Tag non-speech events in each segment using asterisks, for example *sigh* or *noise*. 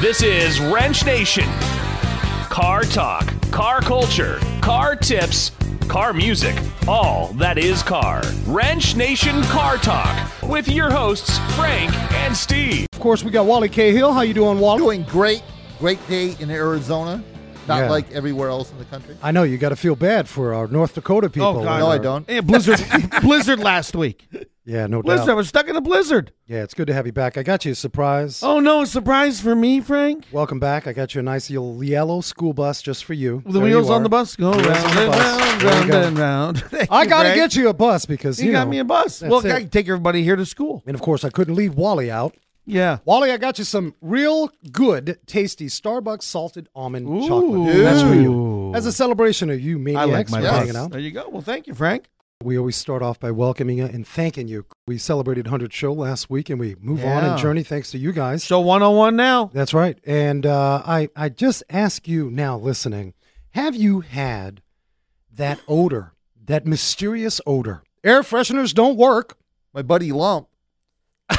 This is Wrench Nation. Car talk, car culture, car tips, car music, all that is car. Wrench Nation Car Talk with your hosts Frank and Steve. Of course, we got Wally Cahill. How you doing, Wally? Doing great. Great day in Arizona. Not Yeah. like everywhere else in the country. I know you got to feel bad for our North Dakota oh, people. Oh, God. No, I don't. Yeah, blizzard, *laughs* blizzard last week. Yeah, no doubt. I was stuck in a blizzard. Yeah, it's good to have you back. I got you a surprise. Oh no, a surprise for me, Frank. Welcome back. I got you a nice little yellow school bus just for you. The There wheels you on the bus go round the and bus. round, There round go. and round. *laughs* Thank I you, got to Frank. get you a bus because You, you, got know, me a bus. Well, it. I can take everybody here to school. And of course, I couldn't leave Wally out. Yeah. Wally, I got you some real good, tasty Starbucks salted almond Ooh. chocolate. That's for you. As a celebration of you I maniacs like my for hanging out. There you go. Well, thank you, Frank. We always start off by welcoming you and thanking you. We celebrated 100 show last week, and we move on and journey thanks to you guys. Show 101 now. That's right. And uh, I, I just ask you now, listening, have you had that odor, that mysterious odor? Air fresheners don't work. My buddy Lump. *laughs*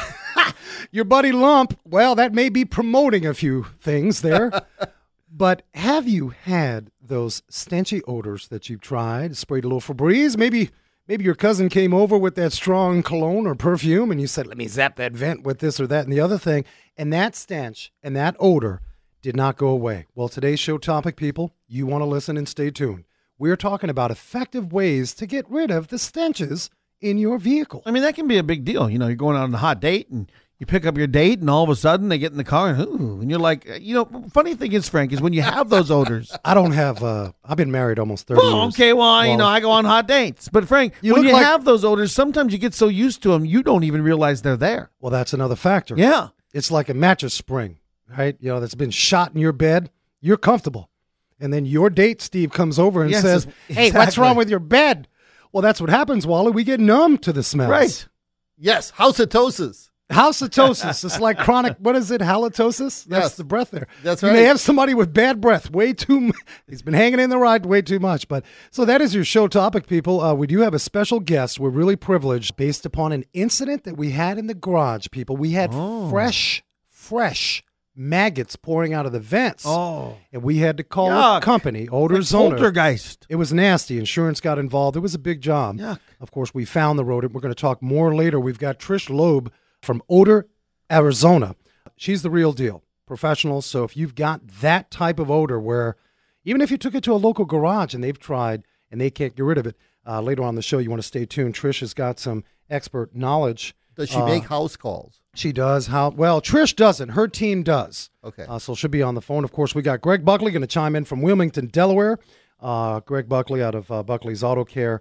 Your buddy Lump, well, that may be promoting a few things there. *laughs* but have you had those stenchy odors that you've tried? Sprayed a little Febreze? Maybe maybe your cousin came over with that strong cologne or perfume and you said, let me zap that vent with this or that and the other thing. And that stench and that odor did not go away. Well, today's show topic, people, you want to listen and stay tuned. We're talking about effective ways to get rid of the stenches in your vehicle. I mean, that can be a big deal. You know, you're going out on a hot date and you pick up your date, and all of a sudden they get in the car and, ooh, and you're like, uh, you know, funny thing is, Frank, is when you have those odors. *laughs* I don't have, uh, I've been married almost 30 Well, years. okay, well, you know, I go on hot dates. But Frank, You when you like- have those odors, sometimes you get so used to them, you don't even realize they're there. Well, that's another factor. Yeah. It's like a mattress spring, right? You know, that's been shot in your bed. You're comfortable. And then your date, Steve, comes over and Yes, says, *laughs* Hey, what's wrong with your bed? Well, that's what happens, Wally. We get numb to the smells. Right. Yes, halitosis. Halitosis. it's like *laughs* chronic, what is it? Halitosis? That's Yes. the breath there. That's right. You may have somebody with bad breath, way too, m- he's been hanging in the ride way too much. But so that is your show topic, people. Uh, we do have a special guest. We're really privileged based upon an incident that we had in the garage, people. We had Oh. fresh, fresh maggots pouring out of the vents. Oh. And we had to call Yuck. a company, Odor Like. Poltergeist. It was nasty. Insurance got involved. It was a big job. Yuck. Of course, we found the rodent. We're going to talk more later. We've got Trish Loeb from Odor, Arizona. She's the real deal, professional. So if you've got that type of odor where even if you took it to a local garage and they've tried and they can't get rid of it, uh, later on the show, you want to stay tuned. Trish has got some expert knowledge. Does she Uh, make house calls? She does. How well? Trish doesn't. Her team does. Okay. Uh, so she'll be on the phone. Of course, we got Greg Buckley going to chime in from Wilmington, Delaware. Uh, Greg Buckley out of uh, Buckley's Auto Care.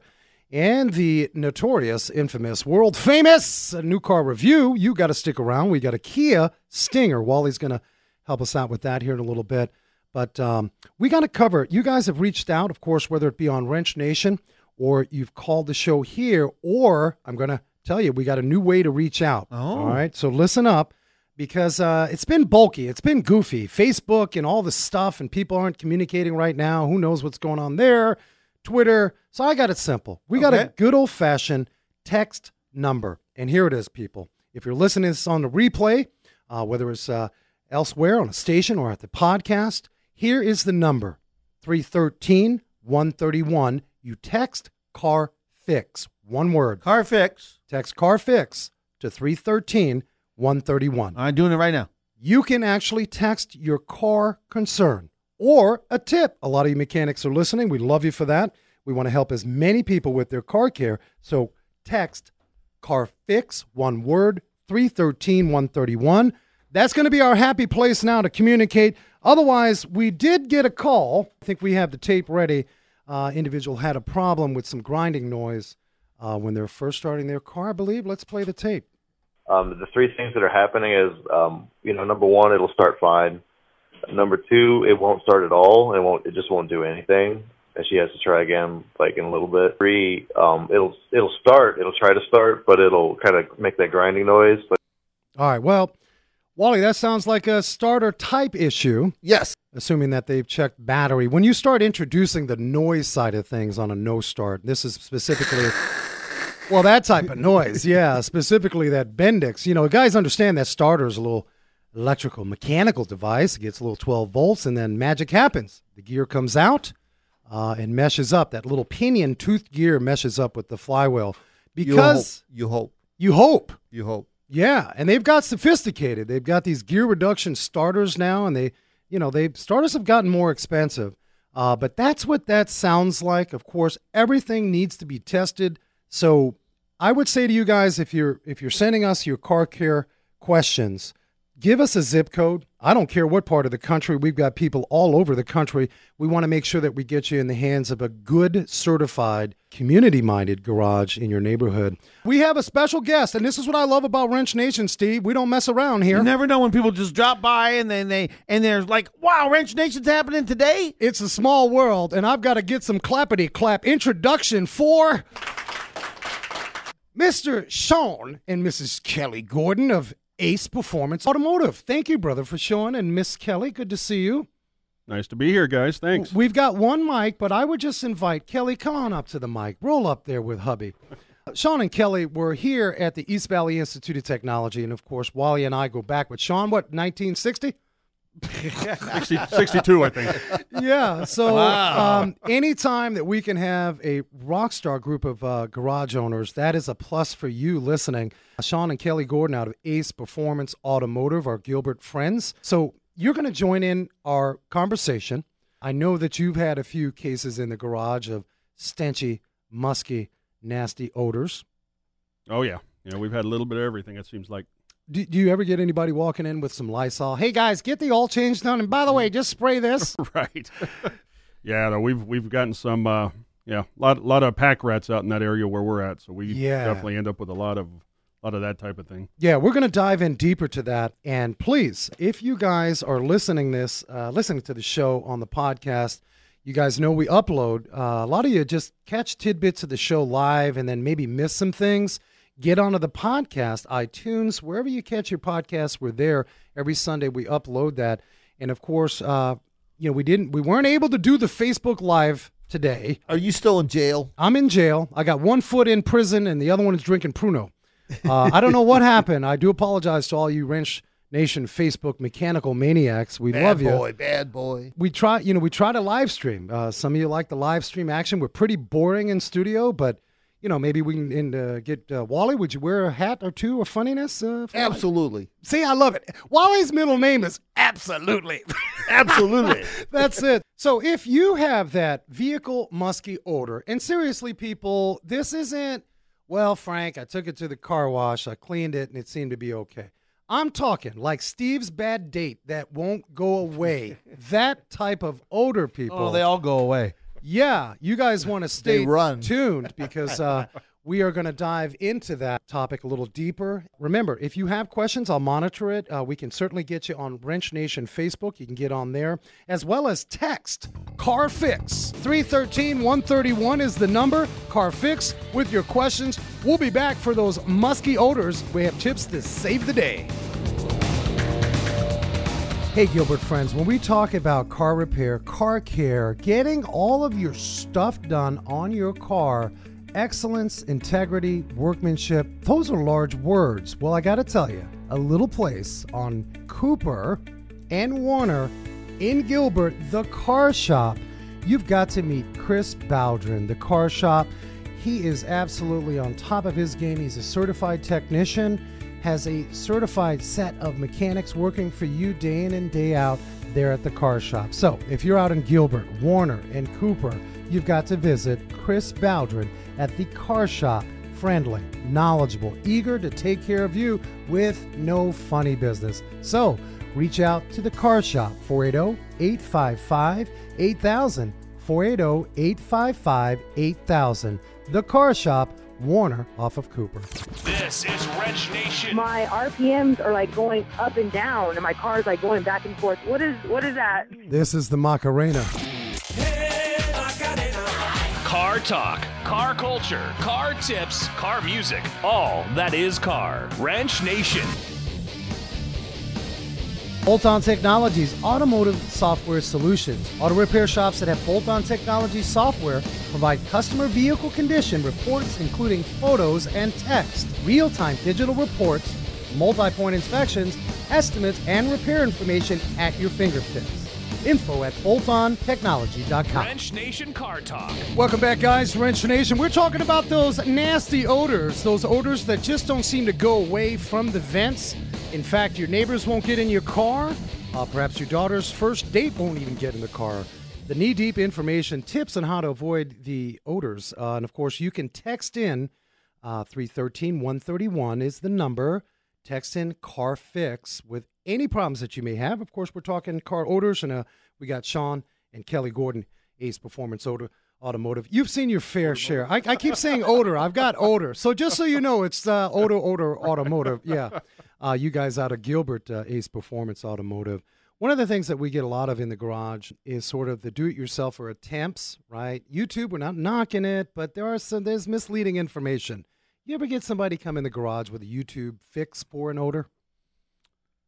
And the notorious, infamous, world famous new car review. You got to stick around. We got a Kia Stinger. Wally's going to help us out with that here in a little bit. But um, we got to cover it. You guys have reached out, of course, whether it be on Wrench Nation or you've called the show here, or I'm going to tell you, we got a new way to reach out. Oh. All right. So listen up because uh, it's been bulky. It's been goofy. Facebook and all this stuff, and people aren't communicating right now. Who knows what's going on there? Twitter. So I got it simple. We got a good old fashioned text number. And here it is, people. If you're listening to this on the replay, uh, whether it's uh, elsewhere on a station or at the podcast, here is the number 313 131. You text car fix, one word. Car fix. Text car fix to 313 131. I'm doing it right now. You can actually text your car concern or a tip. A lot of you mechanics are listening. We love you for that. We want to help as many people with their car care. So text car fix, one word, 313 131. That's going to be our happy place now to communicate. Otherwise, we did get a call. I think we have the tape ready. Uh, individual had a problem with some grinding noise uh, when they're first starting their car, I believe. Let's play the tape. Um, the three things that are happening is, um, you know, number one, it'll start fine. Number two, it won't start at all. It won't. It just won't do anything. And she has to try again, like in a little bit. Three, um, it'll it'll start. It'll try to start, but it'll kind of make that grinding noise. But All right. Well, Wally, that sounds like a starter type issue, Yes. assuming that they've checked battery. When you start introducing the noise side of things on a no start, this is specifically, *laughs* well, that type of noise. Yeah, specifically that Bendix. You know, guys understand that starter is a little, electrical mechanical device. It gets a little 12 volts, and then magic happens. The gear comes out uh, and meshes up. That little pinion tooth gear meshes up with the flywheel because you hope. you hope. You hope. Yeah, and they've got sophisticated. They've got these gear reduction starters now, and they, you know, they starters have gotten more expensive. Uh, but that's what that sounds like. Of course, everything needs to be tested. So I would say to you guys, if you're if you're sending us your car care questions, give us a zip code. I don't care what part of the country. We've got people all over the country. We want to make sure that we get you in the hands of a good, certified, community minded garage in your neighborhood. We have a special guest, and this is what I love about Wrench Nation, Steve. We don't mess around here. You never know when people just drop by and then they and they're like, "Wow, Wrench Nation's happening today." It's a small world, and I've got to get some clappity clap introduction for Mr. Sean and Mrs. Kelly Gordon of Ace Performance Automotive. Thank you, brother, for showing. And Miss Kelly, good to see you. Nice to be here, guys. Thanks. We've got one mic, but I would just invite Kelly, come on up to the mic. Roll up there with hubby. *laughs* Sean and Kelly were here at the East Valley Institute of Technology, and of course, Wally and I go back with Sean. What, 1960? *laughs* 60, 62, I think. yeah. So um, anytime that we can have a rock star group of uh, garage owners, that is a plus for you listening. Sean and Kelly Gordon out of Ace Performance Automotive are Gilbert friends. So you're going to join in our conversation. I know that you've had a few cases in the garage of stenchy, musky, nasty odors. Oh, yeah. You know, we've had a little bit of everything, it seems like. Do, do you ever get anybody walking in with some Lysol? Hey guys, get the oil change done, and by the way, just spray this. *laughs* right. *laughs* yeah, no, we've we've gotten some, uh, yeah, a lot, lot of pack rats out in that area where we're at. So we Yeah. definitely end up with a lot of a lot of that type of thing. Yeah, we're going to dive in deeper to that. And please, if you guys are listening this, uh, listening to the show on the podcast, you guys know we upload. Uh, a lot of you just catch tidbits of the show live and then maybe miss some things. Get onto the podcast, iTunes, wherever you catch your podcasts. We're there every Sunday. We upload that, and of course, uh, you know we didn't, we weren't able to do the Facebook Live today. Are you still in jail? I'm in jail. I got one foot in prison, and the other one is drinking Pruno. Uh, I don't know what *laughs* happened. I do apologize to all you Wrench Nation Facebook mechanical maniacs. We Bad love you. Bad boy, bad boy. We try, you know, we try to live stream. Uh, some of you like the live stream action. We're pretty boring in studio, but you know, maybe we can and, uh, get uh, Wally. Would you wear a hat or two of funniness? Uh, Absolutely. See, I love it. Wally's middle name is absolutely. *laughs* Absolutely. That's it. So if you have that vehicle musky odor, and seriously, people, this isn't, well, Frank, I took it to the car wash, I cleaned it, and it seemed to be okay. I'm talking like Steve's bad date that won't go away. *laughs* that type of odor, people. Oh, they all go away. Yeah, you guys want to *laughs* stay run. tuned *laughs* because uh, we are going to dive into that topic a little deeper. Remember, if you have questions, I'll monitor it. Uh, we can certainly get you on Wrench Nation Facebook. You can get on there, as well as text Car Fix. 313 131 is the number. Car Fix with your questions. We'll be back for those musky odors. We have tips to save the day. Hey, Gilbert friends, when we talk about car repair, car care, getting all of your stuff done on your car, excellence, integrity, workmanship, those are large words. Well, I got to tell you, a little place on Cooper and Warner in Gilbert, the car shop, you've got to meet Chris Baldwin, the car shop. He is absolutely on top of his game. He's a certified technician has a certified set of mechanics working for you day in and day out there at the car shop. So if you're out in Gilbert, Warner, and Cooper, you've got to visit Chris Baldwin at the car shop. Friendly, knowledgeable, eager to take care of you with no funny business. So reach out to the car shop 480 855 8000. 480 855 8000. The car shop, Warner off of Cooper. This is Wrench Nation. my RPMs are like going up and down, and my car's like going back and forth. What is what is that? This is the Macarena. Car talk, car culture, car tips, car music, all that is car. Wrench Nation. Bolt On Technologies Automotive Software Solutions. Auto repair shops that have Bolt On Technology software provide customer vehicle condition reports, including photos and text, real time digital reports, multi point inspections, estimates, and repair information at your fingertips. Info at boltontechnology.com. Wrench Nation Car Talk. Welcome back, guys, to Wrench Nation. We're talking about those nasty odors, those odors that just don't seem to go away from the vents. In fact, your neighbors won't get in your car. Uh, perhaps your daughter's first date won't even get in the car. The knee deep information, tips on how to avoid the odors. Uh, and of course, you can text in uh, 313 131 is the number. Text in car fix with any problems that you may have. Of course, we're talking car odors, and uh, we got Sean and Kelly Gordon, Ace Performance Odor Automotive. You've seen your fair share. I, I keep saying odor. I've got odor. So just so you know, it's uh, odor, odor, automotive. Yeah. Uh, you guys out of Gilbert, uh, Ace Performance Automotive. One of the things that we get a lot of in the garage is sort of the do-it-yourselfer attempts, right? YouTube, we're not knocking it, but there are some there's misleading information. You ever get somebody come in the garage with a YouTube fix for an odor?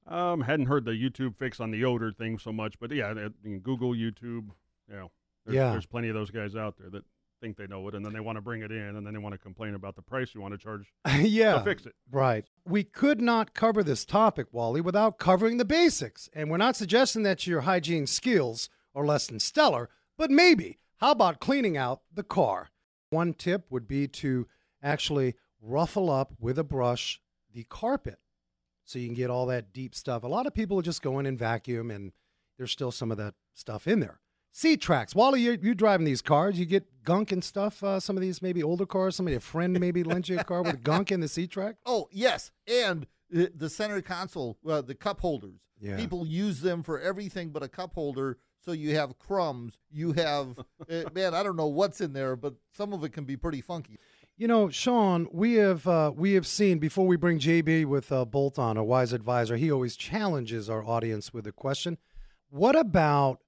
Um, hadn't heard the YouTube fix on the odor thing so much, but yeah, that- you can Google YouTube. You know, there's, Yeah. there's plenty of those guys out there that think they know it, and then they want to bring it in, and then they want to complain about the price you want to charge *laughs* yeah. to fix it. Right. We could not cover this topic, Wally, without covering the basics. And we're not suggesting that your hygiene skills are less than stellar, but maybe. How about cleaning out the car? One tip would be to actually ruffle up with a brush the carpet so you can get all that deep stuff. A lot of people just go in and vacuum, and there's still some of that stuff in there. Seat tracks. Wally, you're, you're driving these cars. You get gunk and stuff. Uh, some of these maybe older cars. Somebody, a friend maybe lent you a car with gunk in the seat track. *laughs* Oh yes, and the center console, uh, the cup holders. Yeah. People use them for everything but a cup holder. So you have crumbs. You have uh, *laughs* man, I don't know what's in there, but some of it can be pretty funky. You know, Sean, we have uh, we have seen before we bring JB with uh, Bolt on, a wise advisor. He always challenges our audience with a question: What about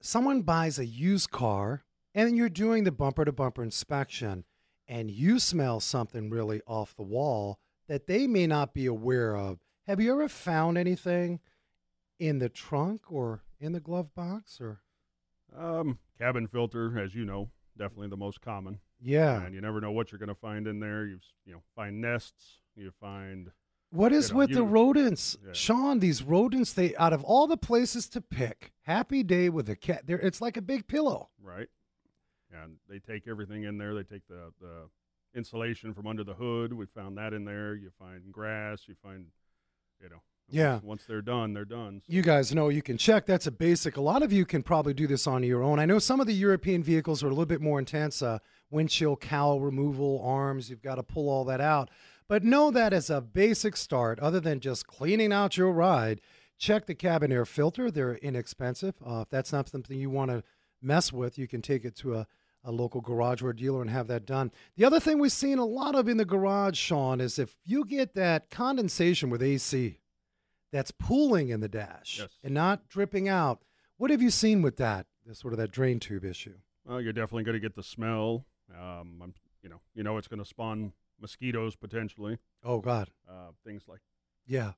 someone buys a used car and you're doing the bumper to bumper inspection, and you smell something really off the wall that they may not be aware of? Have you ever found anything in the trunk or in the glove box? Or Um, cabin filter, as you know, definitely the most common. yeah, and you never know what you're going to find in there. You you know find nests, you find What is You know, with you- the rodents, Yeah. Sean? These rodents, they out of all the places to pick, happy day with a cat. There, it's like a big pillow. right, and they take everything in there. They take the the insulation from under the hood. We found that in there. You find grass. You find, you know, Yeah. Once, once they're done, they're done. So- You guys know you can check. That's a basic. A lot of you can probably do this on your own. I know some of the European vehicles are a little bit more intense. Uh, windshield cowl removal, arms. You've got to pull all that out. But know that as a basic start, other than just cleaning out your ride, check the cabin air filter. They're inexpensive. Uh, if that's not something you want to mess with, you can take it to a, a local garage or dealer and have that done. The other thing we've seen a lot of in the garage, Sean, is if you get that condensation with AC that's pooling in the dash Yes. and not dripping out. What have you seen with that? Sort of that drain tube issue. Well, you're definitely going to get the smell. Um, I'm, you know, you know it's going to spawn mosquitoes potentially. Oh God, Uh, things like yeah.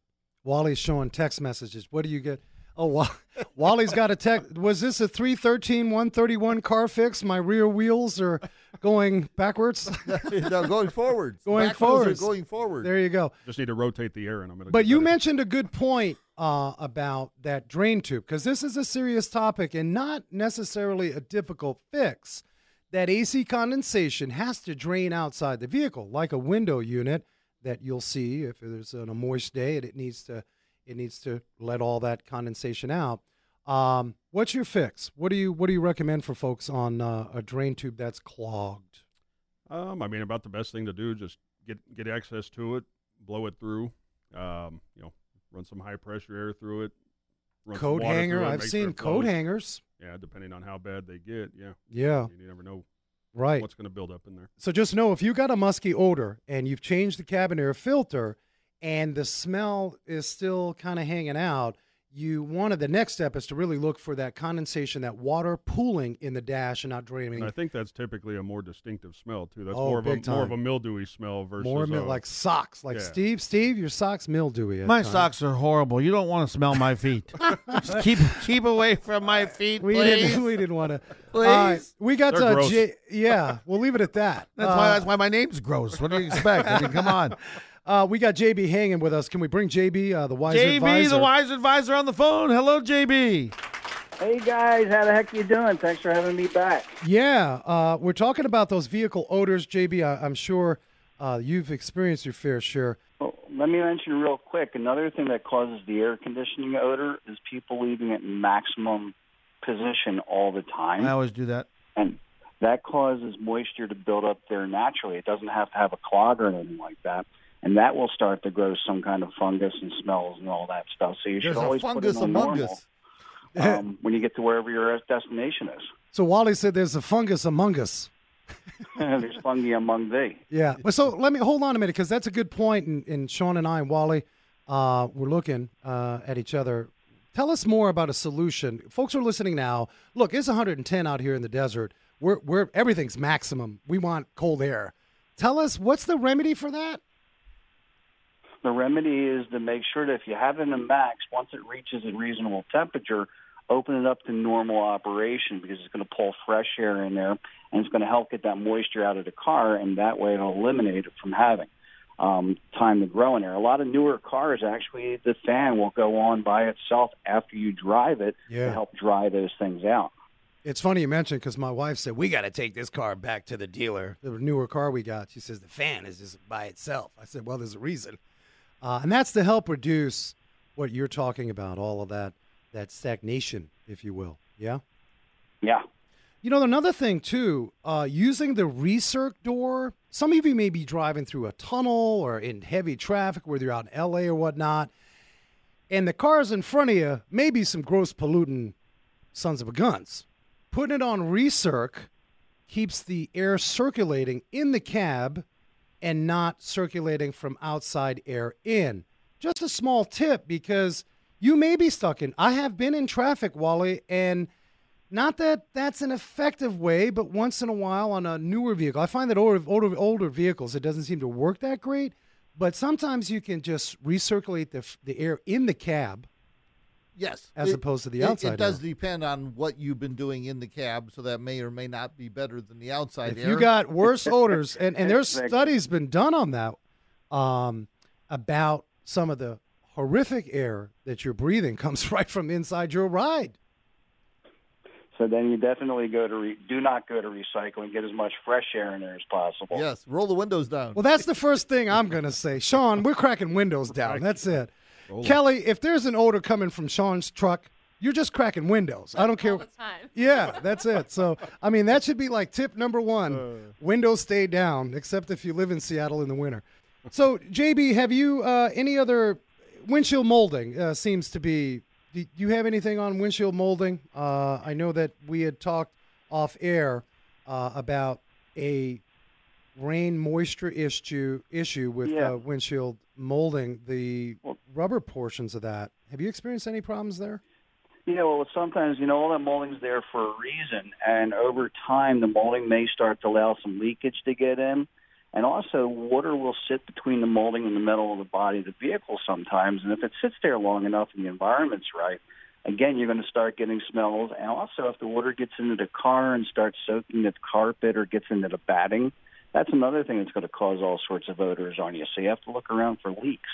Wally's showing text messages. What do you get? Oh, Wa- *laughs* Wally's got a text. Was this a 313 131 car fix? My rear wheels are going backwards. *laughs* no, going forwards. *laughs* Going Back wheels are forwards. Going forward. there you go. just need to rotate the air, and I'm going to. But you mentioned a good point uh, about that drain tube because this is a serious topic and not necessarily a difficult fix. That AC condensation has to drain outside the vehicle, like a window unit that you'll see if there's on a moist day and it needs to it needs to let all that condensation out. Um, what's your fix? What do you what do you recommend for folks on uh, a drain tube that's clogged? Um, I mean, about the best thing to do, just get get access to it, blow it through. Um, you know, run some high pressure air through it. Coat hanger. I've sure seen it coat hangers. Yeah, depending on how bad they get. Yeah, Yeah, you never know right. what's going to build up in there. So just know if you got a musky odor and you've changed the cabin air filter and the smell is still kind of hanging out, you wanted the next step is to really look for that condensation, that water pooling in the dash and not draining. And I think that's typically a more distinctive smell too. That's Oh, more of a big more of a mildewy smell versus More mil- a- like socks, like yeah. Steve. Steve, your socks mildewy. at My times. socks are horrible. You don't want to smell my feet. *laughs* Just keep keep away from my feet, We please. didn't. We didn't want to. *laughs* Please. we got They're to. gross. J- yeah, we'll leave it at that. That's Uh, why that's why my name's gross. What do you expect? I mean, come on. *laughs* Uh, we got JB hanging with us. Can we bring JB, uh, the wise JB, advisor? the wise advisor on the phone. Hello, JB. Hey guys, how the heck you doing? Thanks for having me back. Yeah, uh, we're talking about those vehicle odors, JB. I, I'm sure uh, you've experienced your fair share. Well, let me mention real quick. Another thing that causes the air conditioning odor is people leaving it in maximum position all the time, I always do that. and that causes moisture to build up there naturally. It doesn't have to have a clog or anything like that, and that will start to grow some kind of fungus and smells and all that stuff. So you There's should a always put it on normal um, *laughs* when you get to wherever your destination is. So Wally said there's a fungus among us. *laughs* There's fungi among thee. Yeah. But so let me hold on a minute because that's a good point. And, and Sean and I and Wally, uh, we're looking uh, at each other. Tell us more about a solution. Folks are listening now. Look, it's 110 out here in the desert. We're, we're everything's maximum. We want cold air. Tell us what's the remedy for that? The remedy is to make sure that if you have it in a max, once it reaches a reasonable temperature, open it up to normal operation because it's going to pull fresh air in there and it's going to help get that moisture out of the car and that way it'll eliminate it from having um, time to grow in there. A lot of newer cars, actually, the fan will go on by itself after you drive it Yeah. to help dry those things out. It's funny you mentioned because my wife said we got to take this car back to the dealer. The newer car we got. She says the fan is just by itself. I said, well, there's a reason, uh, and that's to help reduce what you're talking about. All of that, that stagnation, if you will. Yeah. Yeah. You know, another thing too, uh, using the recirc door. Some of you may be driving through a tunnel or in heavy traffic, whether you're out in LA or whatnot, and the cars in front of you may be some gross polluting sons of a guns. Putting it on recirc keeps the air circulating in the cab and not circulating from outside air in. Just a small tip because you may be stuck in. I have been in traffic, Wally, and not that that's an effective way, but once in a while on a newer vehicle, I find that older, older, older vehicles, it doesn't seem to work that great. But sometimes you can just recirculate the, the air in the cab Yes. as It- opposed to the it- outside It, does air. depend on what you've been doing in the cab, so that may or may not be better than the outside if air. you got worse *laughs* odors, and, and there's studies been done on that um, about some of the horrific air that you're breathing *laughs* comes right from inside your ride. So then you definitely go to re- do not go to recycling. Get as much fresh air in there as possible. yes, roll the windows down. Well, that's the first thing I'm going to say. Sean, we're cracking windows down. That's it. Kelly, if there's an odor coming from Sean's truck, you're just cracking windows. I don't care. all the time. *laughs* Yeah, that's it. So, I mean, that should be like tip number one windows stay down, except if you live in Seattle in the winter. So, JB, have you uh, any other windshield molding? Uh, seems to be. Do you have anything on windshield molding? Uh, I know that we had talked off air uh, about a rain moisture issue issue with Yeah. uh, windshield molding the Well- rubber portions of that. Have you experienced any problems there? Yeah, well, sometimes you know all that molding's there for a reason, and over time the molding may start to allow some leakage to get in, and also water will sit between the molding and the metal of the body of the vehicle sometimes, and if it sits there long enough and the environment's right, again you're going to start getting smells, and also if the water gets into the car and starts soaking the carpet or gets into the batting, that's another thing that's going to cause all sorts of odors on you. So you have to look around for leaks.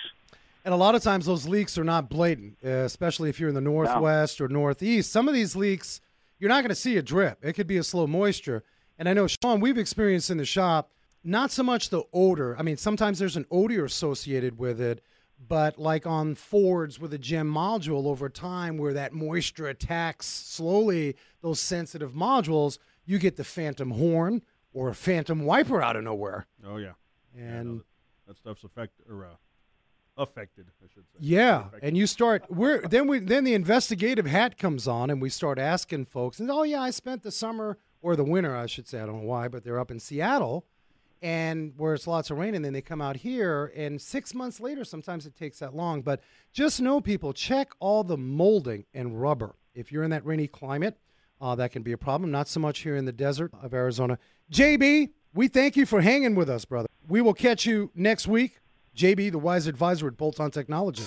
And a lot of times those leaks are not blatant, uh, especially if you're in the northwest or northeast. Some of these leaks, you're not going to see a drip. It could be a slow moisture. And I know, Sean, we've experienced in the shop not so much the odor. I mean, sometimes there's an odor associated with it, but like on Fords with a gem module over time where that moisture attacks slowly those sensitive modules, you get the phantom horn or a phantom wiper out of nowhere. Oh yeah. Yeah, no, And that, stuff's affect or uh, affected, I should say. Yeah, Affected. and you start we're then we then the investigative hat comes on and we start asking folks and oh yeah, I spent the summer or the winter I should say I don't know why, but they're up in Seattle and where it's lots of rain and then they come out here and 6 months later sometimes it takes that long, but just know people check all the molding and rubber. If you're in that rainy climate, uh, that can be a problem, not so much here in the desert of Arizona. JB, we thank you for hanging with us, brother. We will catch you next week. JB, the wise advisor at Bolt On Technology.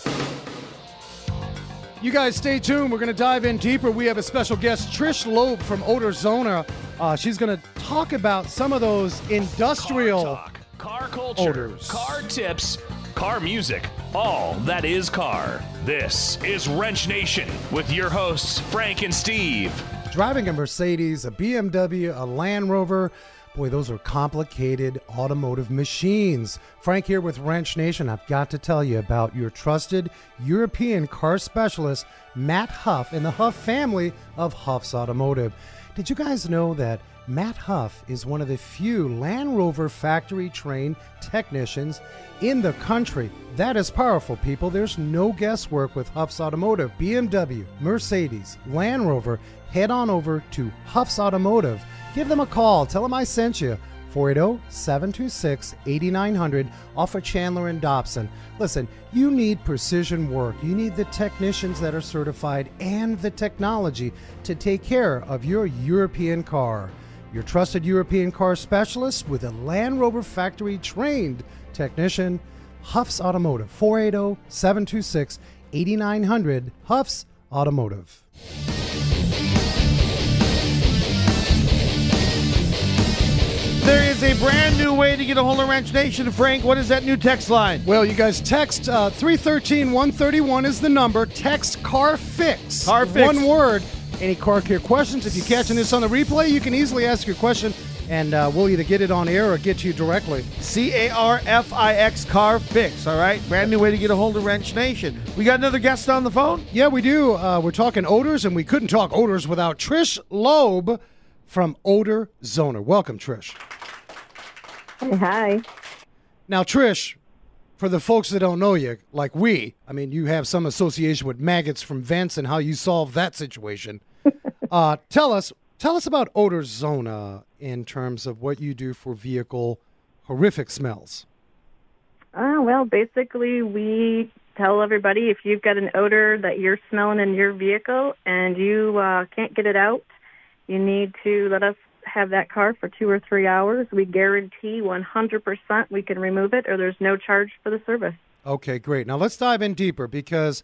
You guys stay tuned. We're going to dive in deeper. We have a special guest, Trish Loeb from Odor Zona. Uh, she's going to talk about some of those industrial. Car talk, car culture, odors. car tips, car music, all that is car. This is Wrench Nation with your hosts, Frank and Steve. Driving a Mercedes, a BMW, a Land Rover, boy, those are complicated automotive machines. Frank here with Wrench Nation. I've got to tell you about your trusted European car specialist, Matt Huff, and the Huff family of Huff's Automotive. Did you guys know that Matt Huff is one of the few Land Rover factory trained technicians in the country? That is powerful, people. There's no guesswork with Huff's Automotive, BMW, Mercedes, Land Rover. Head on over to Huff's Automotive. Give them a call. Tell them I sent you. 480 726 8900 off of Chandler and Dobson. Listen, you need precision work. You need the technicians that are certified and the technology to take care of your European car. Your trusted European car specialist with a Land Rover factory trained technician, Huff's Automotive. 480 726 8900. Huff's Automotive. There is a brand new way to get a hold of Wrench Nation. Frank, what is that new text line? Well, you guys text uh, 313 131 is the number. Text car fix. Car fix. One word. Any car care questions? If you're catching this on the replay, you can easily ask your question and uh, we'll either get it on air or get to you directly. C A R F I X Car Fix. All right, brand new way to get a hold of Wrench Nation. We got another guest on the phone. Yeah, we do. Uh, we're talking odors, and we couldn't talk odors without Trish Loeb from Odor Zona. Welcome, Trish. Hi. Now, Trish, for the folks that don't know you, like we, I mean, you have some association with maggots from vents and how you solve that situation. *laughs* uh, tell us, tell us about Odor Zona in terms of what you do for vehicle horrific smells. Uh, well, basically, we tell everybody if you've got an odor that you're smelling in your vehicle and you uh, can't get it out, you need to let us have that car for two or three hours. We guarantee 100% we can remove it or there's no charge for the service. Okay, great. Now let's dive in deeper because,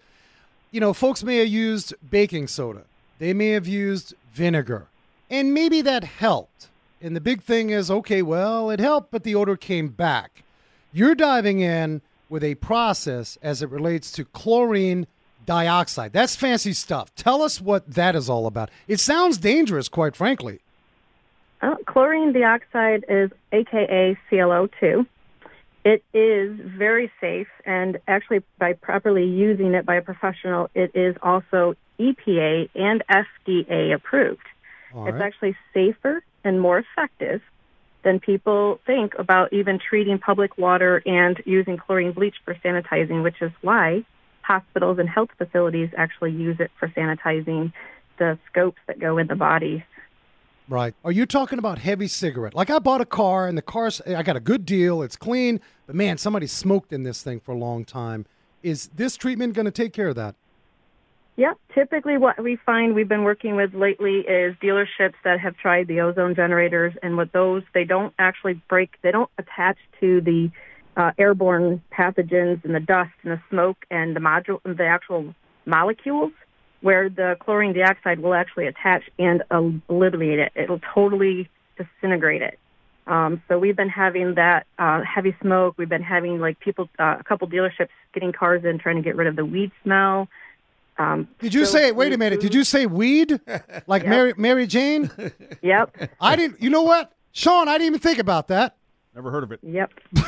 you know, folks may have used baking soda, they may have used vinegar, and maybe that helped. And the big thing is okay, well, it helped, but the odor came back. You're diving in with a process as it relates to chlorine dioxide. That's fancy stuff. Tell us what that is all about. It sounds dangerous, quite frankly. Uh, chlorine dioxide is AKA ClO2. It is very safe, and actually, by properly using it by a professional, it is also EPA and FDA approved. All It's actually safer and more effective than people think about even treating public water and using chlorine bleach for sanitizing, which is why hospitals and health facilities actually use it for sanitizing the scopes that go in the body. Right. Are you talking about heavy cigarette? Like I bought a car and the car's I got a good deal, it's clean, but man, somebody smoked in this thing for a long time. Is this treatment going to take care of that? Yep. Typically, what we find we've been working with lately is dealerships that have tried the ozone generators, and with those, they don't actually break, they don't attach to the uh, airborne pathogens and the dust and the smoke and the module, the actual molecules, where the chlorine dioxide will actually attach and eliminate it. It'll totally disintegrate it. Um, so we've been having that uh, heavy smoke. We've been having like people, uh, a couple dealerships getting cars in trying to get rid of the weed smell. Um, Did you say wait a minute, did you say weed? *laughs* Like Yep. Mary Mary Jane? *laughs* Yep. I didn't you know what? Sean, I didn't even think about that. Never heard of it. Yep. *laughs*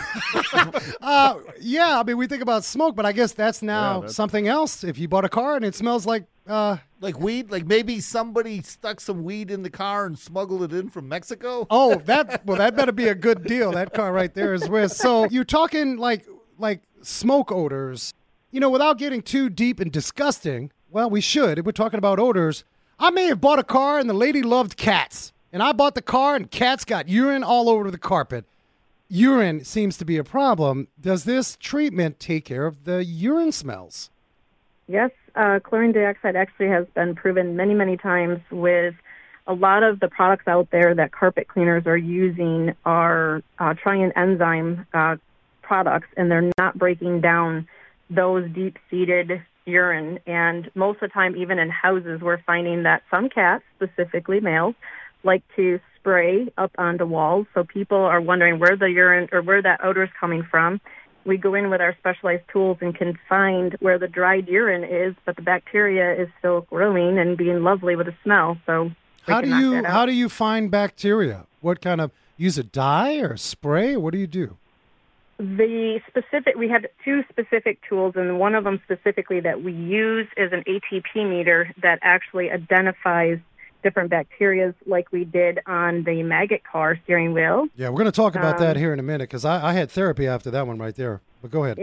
Uh yeah, I mean we think about smoke, but I guess that's now Yeah, that's- something else. If you bought a car and it smells like uh Like weed? Like maybe somebody stuck some weed in the car and smuggled it in from Mexico? Oh, that *laughs* well, that better be a good deal. That car right there is with. So you're talking like like smoke odors. You know, without getting too deep and disgusting. Well, we should. If we're talking about odors, I may have bought a car and the lady loved cats, and I bought the car and cats got urine all over the carpet. Urine seems to be a problem. Does this treatment take care of the urine smells? Yes, uh, chlorine dioxide actually has been proven many, many times with a lot of the products out there that carpet cleaners are using are uh, trying enzyme uh, products, and they're not breaking down those deep-seated urine. And most of the time, even in houses, we're finding that some cats, specifically males, like to spray up on the walls. So people are wondering where the urine or where that odor is coming from. we go in with our specialized tools and can find where the dried urine is, but the bacteria is still growing and being lovely with a smell. So How do you how do you find bacteria? What kind of use a dye or a spray? What do you do? The specific, we have two specific tools, and one of them specifically that we use is an ATP meter that actually identifies different bacterias, like we did on the maggot car steering wheel. Yeah, we're going to talk about that Um, here in a minute because I, I had therapy after that one right there. But go ahead.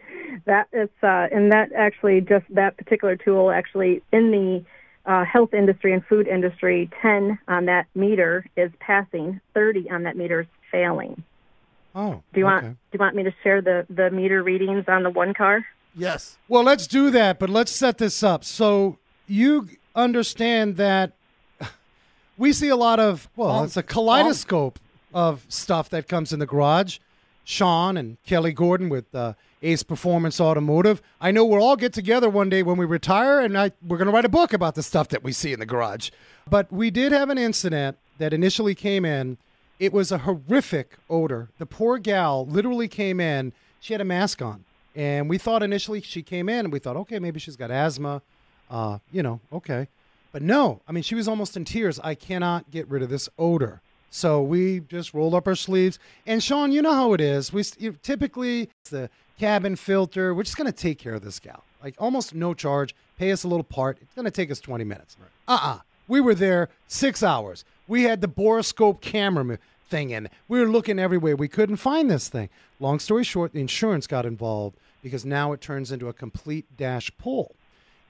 *laughs* that is, uh, and that actually just that particular tool actually in the uh, health industry and food industry, 10 on that meter is passing, 30 on that meter is failing. Oh, Do you want okay. do you want me to share the the meter readings on the one car? Yes. Well, let's do that, but let's set this up. So you understand that we see a lot of, well, Funk. it's a kaleidoscope of stuff that comes in the garage. Sean and Kelly Gordon with uh, Ace Performance Automotive. I know we'll all get together one day when we retire, and I, we're going to write a book about the stuff that we see in the garage. But we did have an incident that initially came in. It was a horrific odor. The poor gal literally came in. She had a mask on. And we thought initially she came in and we thought, okay, maybe she's got asthma. Uh, you know, okay. But no, I mean, she was almost in tears. I cannot get rid of this odor. So we just rolled up our sleeves. And Sean, you know how it is. We you, typically it's the cabin filter. We're just going to take care of this gal. Like almost no charge. Pay us a little part. It's going to take us 20 minutes. Uh-uh. We were there six hours. We had the borescope camera thing in. We were looking everywhere. We couldn't find this thing. Long story short, the insurance got involved because now it turns into a complete dash pull.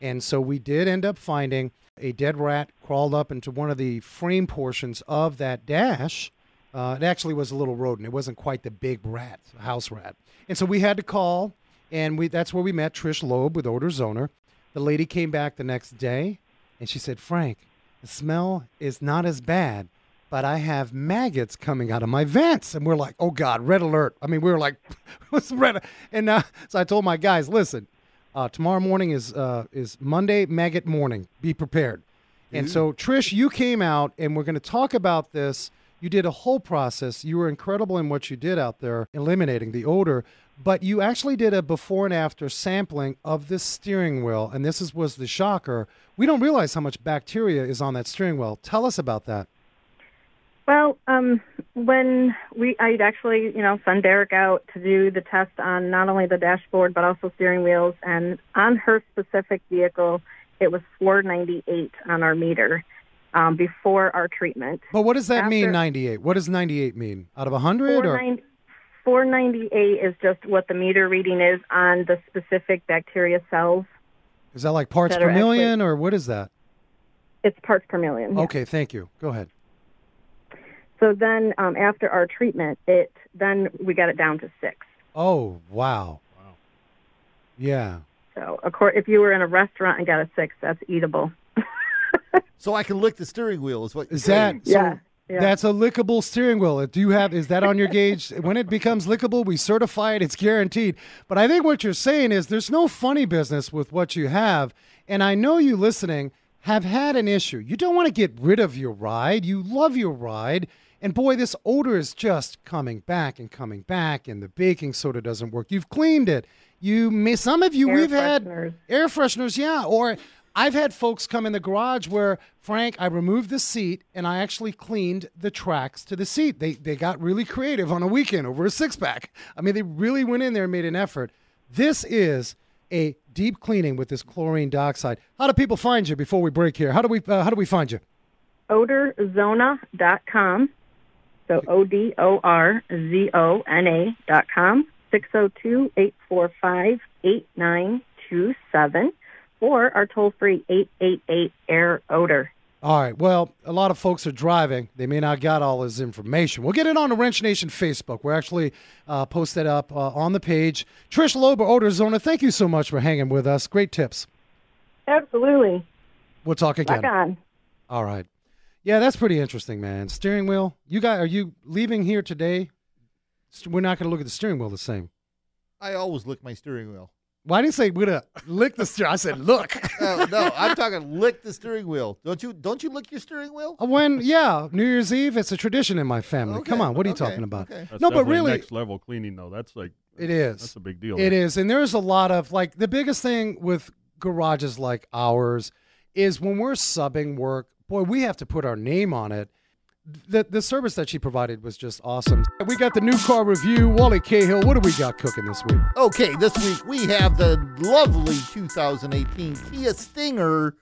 And so we did end up finding a dead rat crawled up into one of the frame portions of that dash. Uh, it actually was a little rodent. It wasn't quite the big rat, house rat. And so we had to call, and we that's where we met Trish Loeb with Odor Zona. The lady came back the next day, and she said, Frank, the smell is not as bad, but I have maggots coming out of my vents. And we're like, oh God, red alert. I mean, we were like, *laughs* what's red? And uh, so I told my guys, listen, uh, tomorrow morning is uh, is Monday maggot morning. Be prepared. And so Trish, you came out, and we're going to talk about this. You did a whole process. You were incredible in what you did out there, eliminating the odor. But you actually did a before and after sampling of this steering wheel, and this is, was the shocker. We don't realize how much bacteria is on that steering wheel. Tell us about that. Well, um, when we, I'd actually, you know, send Derek out to do the test on not only the dashboard but also steering wheels, and on her specific vehicle, it was 498 on our meter um, before our treatment. But what does that mean, 98? What does 98 mean? Out of 100? Or? 498 is just what the meter reading is on the specific bacteria cells. Is that like parts that per are actually- million, or what is that? It's parts per million. yeah. Okay, thank you. Go ahead. So then, um, after our treatment, it then we got it down to six. Oh, wow. Wow. Yeah. So, of course, if you were in a restaurant and got a six, that's eatable. *laughs* So I can lick the steering wheel. Is what that so? Yeah, yeah. That's a lickable steering wheel. Do you have? Is that on your gauge? *laughs* when it becomes lickable, we certify it. It's guaranteed. But I think what you're saying is there's no funny business with what you have. And I know you listening have had an issue. You don't want to get rid of your ride. You love your ride. And boy, this odor is just coming back and coming back, and the baking soda doesn't work. You've cleaned it. You may, some of you Air we've had air fresheners, yeah. Or I've had folks come in the garage where Frank, I removed the seat and I actually cleaned the tracks to the seat. They they got really creative on a weekend over a six pack. I mean, they really went in there and made an effort. This is a deep cleaning with this chlorine dioxide. How do people find you before we break here? How do we uh, how do we find you? odorzona.com. So O D O R Z O N A dot com. Six zero two eight four five eight nine two seven, or our toll free eight eight eight air odor. All right. Well, a lot of folks are driving. They may not got all this information. We'll get it on the Wrench Nation Facebook. We're actually uh, post that up uh, on the page. Trish Lober, Odor Zona, thank you so much for hanging with us. Great tips. Absolutely. We'll talk again. Rock on. All right. Yeah, that's pretty interesting, man. Steering wheel. You got? Are you leaving here today? We're not going to look at the steering wheel the same. I always lick my steering wheel. Well, I didn't say we're gonna lick the steering. I said look. *laughs* No, no, I'm talking lick the steering wheel. Don't you? Don't you lick your steering wheel? Uh, when yeah, New Year's Eve. It's a tradition in my family. Okay, Come on, what are you okay, talking about? okay. That's No, but really, next level cleaning though. That's like It is. That's a big deal. It there. is. And there's a lot of like the biggest thing with garages like ours is when we're subbing work, boy, we have to put our name on it. The the service that she provided was just awesome. We got the new car review. Wally Cahill, what do we got cooking this week? Okay, this week we have the lovely 2018 Kia Stinger.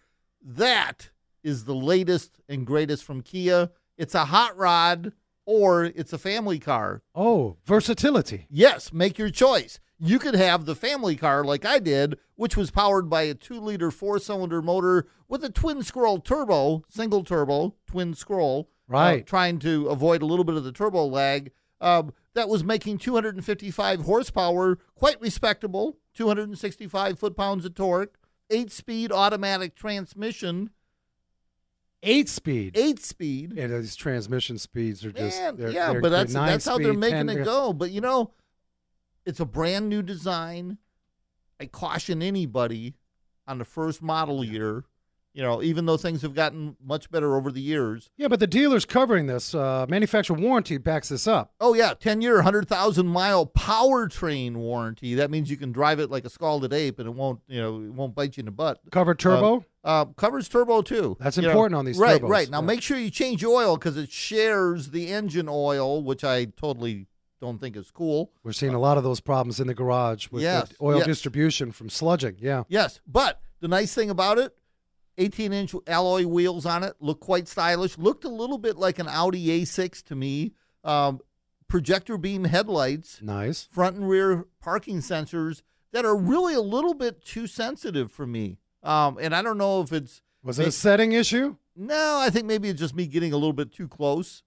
That is the latest and greatest from Kia. It's a hot rod or it's a family car. Oh, versatility. Yes, make your choice. You could have the family car like I did, which was powered by a two liter four cylinder motor with a twin scroll turbo, single turbo, twin scroll. uh, Right. trying to avoid a little bit of the turbo lag. Um, that was making 255 horsepower, quite respectable, 265 foot pounds of torque, eight speed automatic transmission, Eight speed. eight speed. Yeah, these transmission speeds are just Man, they're- yeah, they're but that's that's how they're making 10 it go. But you know, it's a brand new design. I caution anybody on the first model year. You know, even though things have gotten much better over the years. Yeah, but the dealer's covering this. Uh, manufacturer warranty backs this up. Oh yeah, ten year, hundred thousand mile powertrain warranty. That means you can drive it like a scalded ape, and it won't, you know, it won't bite you in the butt. Covered turbo. Uh, covers turbo too. That's You know, important on these Right, turbos, right. Now yeah. make sure you change oil because it shares the engine oil, which I totally don't think is cool. We're seeing a lot of those problems in the garage with Yes, the oil yes. distribution from sludging. Yeah. Yes, but the nice thing about it, 18 inch alloy wheels on it, look quite stylish. Looked a little bit like an Audi A6 to me. Um, projector beam headlights, Nice. front and rear parking sensors that are really a little bit too sensitive for me. Um, and I don't know if it's Was it a setting issue? no, I think maybe it's just me getting a little bit too close.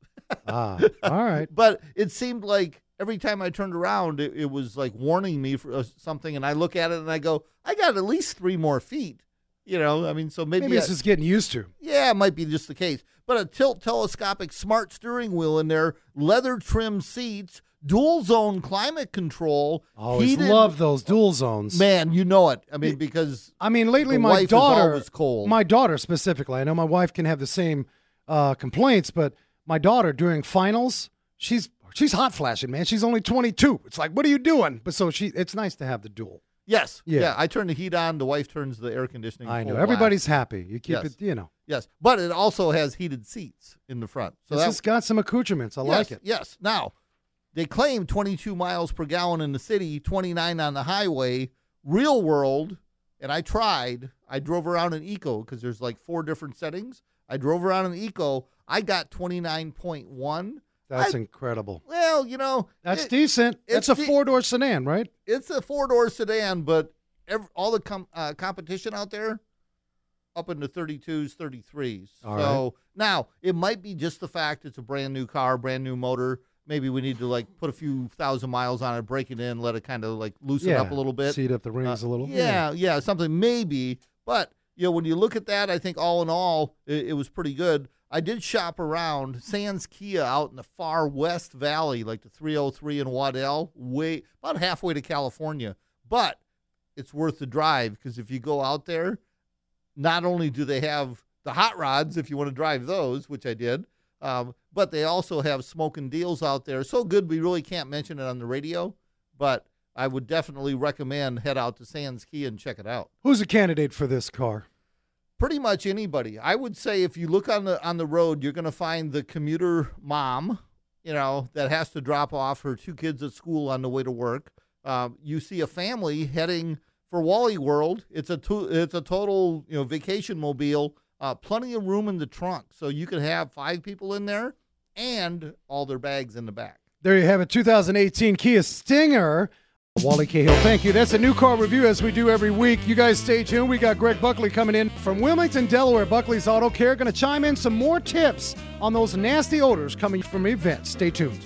Ah, *laughs* all right. But it seemed like every time I turned around, it, it was like warning me for uh, something. And I look at it and I go, I got at least three more feet. You know, I mean, so maybe, Maybe it's I- just getting used to. yeah, it might be just the case. But a tilt telescopic smart steering wheel in there, leather trimmed seats, dual zone climate control. Always heated- love those dual zones. Man, you know it. I mean, because I mean, lately my daughter, always cold. my daughter specifically. I know my wife can have the same uh, complaints, but my daughter during finals, she's she's hot flashing, man. She's only 22. It's like, what are you doing? But so she, it's nice to have the dual. yes, Yeah. yeah. I turn the heat on. The wife turns the air conditioning. On. I know everybody's happy. You keep Yes. it, you know. yes, but it also has heated seats in the front. So this has got some accoutrements. I yes, like it. Yes. Now, they claim 22 miles per gallon in the city, 29 on the highway. Real world, and I tried. I drove around in Eco because there's like four different settings. I drove around in Eco. I got 29.1. That's I- incredible. Well, you know, That's it- decent. it's That's a de- four door sedan, right? it's a four door sedan, but ev all the com- uh, competition out there up into 32s, 33s. All so now it might be just the fact it's a brand new car, brand new motor. Maybe we need to like put a few thousand miles on it, break it in, let it kind of like loosen yeah. up a little bit. Seat up the rings Uh, a little. Yeah, yeah, something maybe. But you know, when you look at that, I think all in all, it, it was pretty good. I did shop around Sands Kia out in the far west valley, like the 303 in Waddell, way about halfway to California. But it's worth the drive because if you go out there, not only do they have the hot rods if you want to drive those, which I did, um, but they also have smoking deals out there. So good we really can't mention it on the radio, but I would definitely recommend head out to Sands Kia and check it out. Who's a candidate for this car? Pretty much anybody. I would say if you look on the on the road, you're going to find the commuter mom, you know, that has to drop off her two kids at school on the way to work. Um, you see a family heading for Wally World. It's a to, it's a total you know vacation mobile. Uh, plenty of room in the trunk, so you can have five people in there and all their bags in the back. There you have it, 2018 Kia Stinger. Wally Cahill, thank you. That's a new car review as we do every week. You guys stay tuned. We got Greg Buckley coming in from Wilmington, Delaware. Buckley's Auto Care going to chime in some more tips on those nasty odors coming from events. Stay tuned.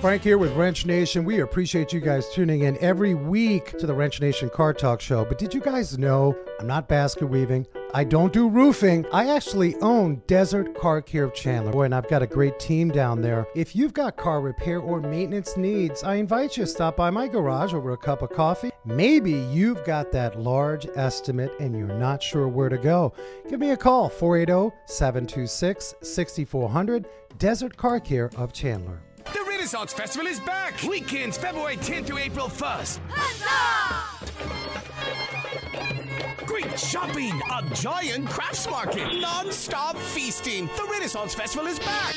Frank here with Wrench Nation. We appreciate you guys tuning in every week to the Wrench Nation Car Talk Show. But did you guys know I'm not basket weaving? I don't do roofing. I actually own Desert Car Care of Chandler. Boy, and I've got a great team down there. If you've got car repair or maintenance needs, I invite you to stop by my garage over a cup of coffee. Maybe you've got that large estimate and you're not sure where to go. Give me a call 480 726 6400 Desert Car Care of Chandler. The Renaissance Festival is back. Weekends February 10th to April 1st. Great shopping, a giant crafts market, non-stop feasting. The Renaissance Festival is back.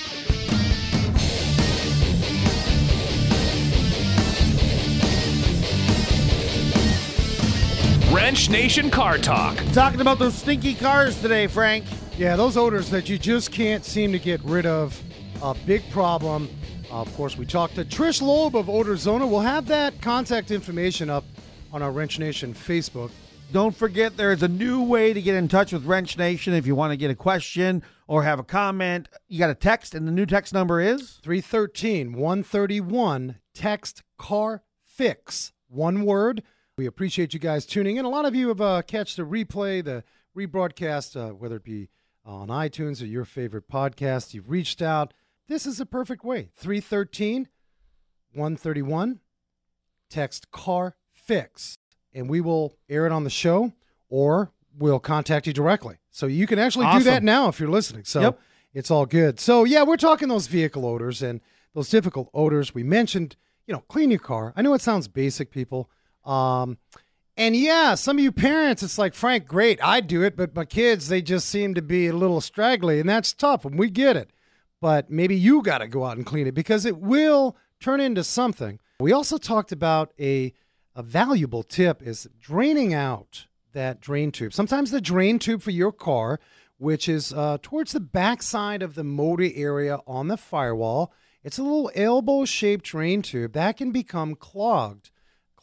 Wrench Nation Car Talk. Talking about those stinky cars today, Frank. Yeah, those odors that you just can't seem to get rid of. A big problem. Uh, of course, we talked to Trish Loeb of Odor Zona. We'll have that contact information up on our Wrench Nation Facebook. Don't forget there is a new way to get in touch with Wrench Nation if you want to get a question or have a comment. You got a text, and the new text number is 313 131. Text car fix. One word. We appreciate you guys tuning in. A lot of you have uh, catched the replay, the rebroadcast, uh, whether it be on iTunes or your favorite podcast. You've reached out. This is a perfect way. 313 131. Text car fix. And we will air it on the show or we'll contact you directly. So you can actually do that now if you're listening. So Yep. it's all good. So yeah, we're talking those vehicle odors and those difficult odors. We mentioned, you know, clean your car. I know it sounds basic, people. Um, and yeah, some of you parents, it's like, Frank, great, I do it, but my kids, they just seem to be a little straggly, and that's tough, and we get it. But maybe you got to go out and clean it because it will turn into something. We also talked about a, a valuable tip is draining out that drain tube. Sometimes the drain tube for your car, which is uh, towards the backside of the motor area on the firewall, it's a little elbow shaped drain tube that can become clogged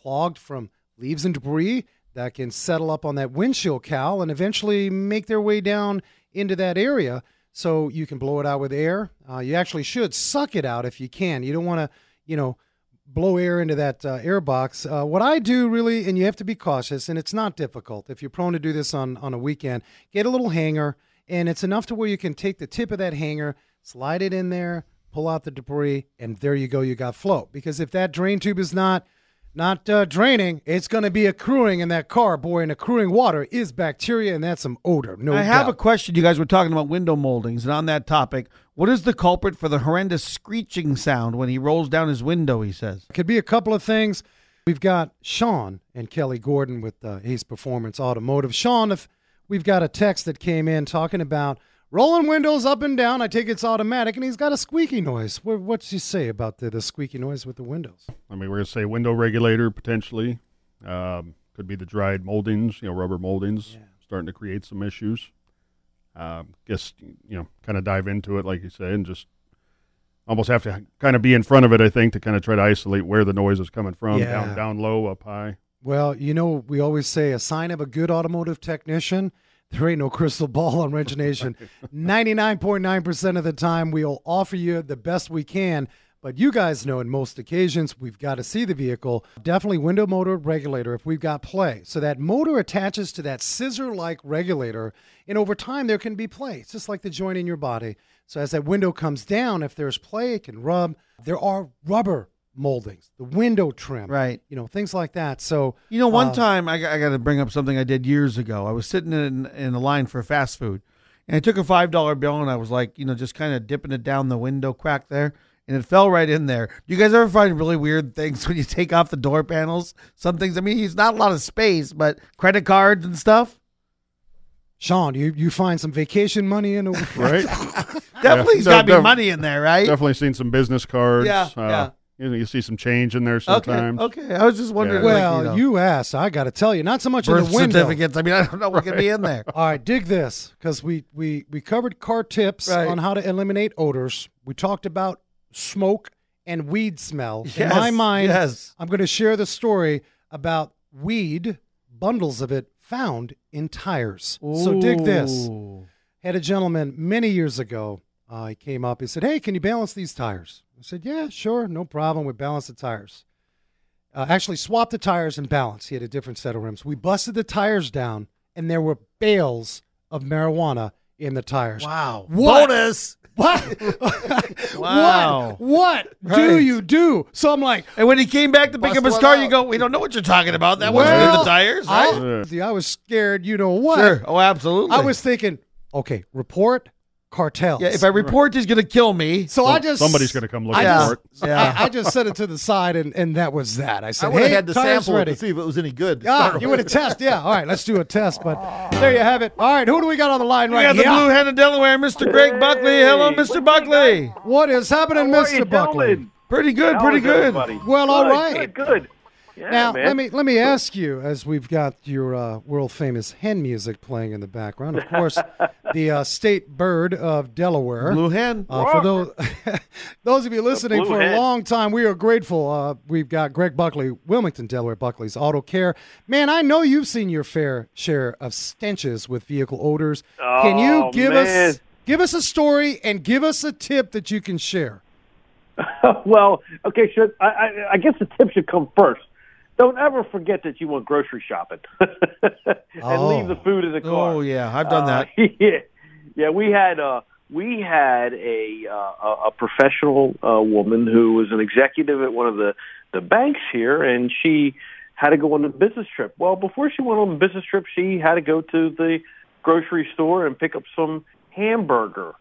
clogged from leaves and debris that can settle up on that windshield cowl and eventually make their way down into that area. So you can blow it out with air. Uh, you actually should suck it out if you can. You don't want to, you know, blow air into that uh, air box. Uh, what I do really, and you have to be cautious, and it's not difficult. If you're prone to do this on on a weekend, get a little hanger, and it's enough to where you can take the tip of that hanger, slide it in there, pull out the debris, and there you go. You got flow. Because if that drain tube is not not uh, draining, it's going to be accruing in that car, boy. And accruing water is bacteria, and that's some odor. No, I have a question. You guys were talking about window moldings, and on that topic, what is the culprit for the horrendous screeching sound when he rolls down his window? He says. Could be a couple of things. We've got Sean and Kelly Gordon with uh, Ace Performance Automotive. Sean, if we've got a text that came in talking about rolling windows up and down, I take it's automatic, and he's got a squeaky noise. What, what's he say about the, the squeaky noise with the windows? I mean, we're going to say window regulator potentially. Um, could be the dried moldings, you know, rubber moldings starting to create some issues. Um, guess, you know, kind of dive into it, like you say, and just almost have to kind of be in front of it, I think, to kind of try to isolate where the noise is coming from Yeah. down, down low, up high. Well, you know, we always say a sign of a good automotive technician. There ain't no crystal ball on Wrench Nation. 99.9% of the time, we'll offer you the best we can. But you guys know in most occasions, we've got to see the vehicle. Definitely window motor regulator if we've got play. So that motor attaches to that scissor like regulator. And over time, there can be play. It's just like the joint in your body. So as that window comes down, if there's play, it can rub. There are rubber moldings, the window trim, Right. You know, things like that. So You know, one uh, time I, got- I got to bring up something I did years ago. I was sitting in in a line for fast food, and I took a five dollar bill and I was like, you know, just kind of dipping it down the window crack there, and it fell right in there. Do you guys ever find really weird things *laughs* when you take off the door panels? Some things. I mean, it's not a lot of space, but credit cards and stuff. Sean, you, you find some vacation money in a *laughs* Right? *laughs* Definitely, Yeah, got to be def- money in there, right? Definitely seen some business cards. Yeah, uh, yeah. You, know, you see some change in there sometimes. okay. okay. I was just wondering. Yeah. like, well, you, know, you asked. I got to tell you, not so much in the window. certificates. I mean, I don't know what could be in there. *laughs* All right, dig this because we we we covered car tips Right. on how to eliminate odors. We talked about smoke and weed smell. in my mind, yes. I'm going to share the story about weed bundles of it found in tires. So dig this. Had a gentleman many years ago. Uh, he came up. He said, "Hey, can you balance these tires?" I said, "Yeah, sure, no problem. We balance the tires." Uh, actually, swapped the tires and balance. He had a different set of rims. We busted the tires down, and there were bales of marijuana in the tires. Wow. What? Bonus. What? *laughs* Wow. What? What do you do? So I'm like, And when he came back to pick up his car, out. you go, "We don't know what you're talking about. That wasn't in the tires, I, right?" see, I was scared. You know what? Sure. Oh, absolutely. I was thinking, okay, report, cartels. Yeah, if I report, he's gonna kill me. so I just Somebody's going to come looking Yeah. for it. Yeah. I, I just set it to the side, and, and that was that. I I said, would have "Hey, had to tire's sample it ready." to see if it was any good. to Ah, start you with. would have test, yeah. All right, let's do a test. But *laughs* there you have it. All right, who do we got on the line We right got the blue hen of Delaware, Mr. Greg Buckley. Hello, Mr. Buckley. What is happening, How are Mr. Buckley? gentlemen? Pretty good, How pretty is good. everybody? Well, all Good, right. Good, good. Yeah, Now man. let me let me ask you, as we've got your uh, world famous hen music playing in the background, of course, *laughs* the uh, state bird of Delaware. Blue hen. Uh, for those *laughs* those of you listening blue for a long time, we are grateful. Uh, we've got Greg Buckley, Wilmington, Delaware, Buckley's Auto Care. Man, I know you've seen your fair share of stenches with vehicle odors. can you Oh, give man. us give us a story and give us a tip that you can share? *laughs* well, okay, so I, I, I guess the tip should come first. Don't ever forget that you went grocery shopping *laughs* and Oh. leave the food in the car. Oh yeah, I've done that. Uh, *laughs* yeah, yeah. We had uh, we had a uh, a a professional uh, woman who was an executive at one of the the banks here, and she had to go on a business trip. Well, before she went on a business trip, she had to go to the grocery store and pick up some hamburger.